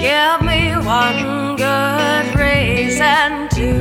Give me one good reason to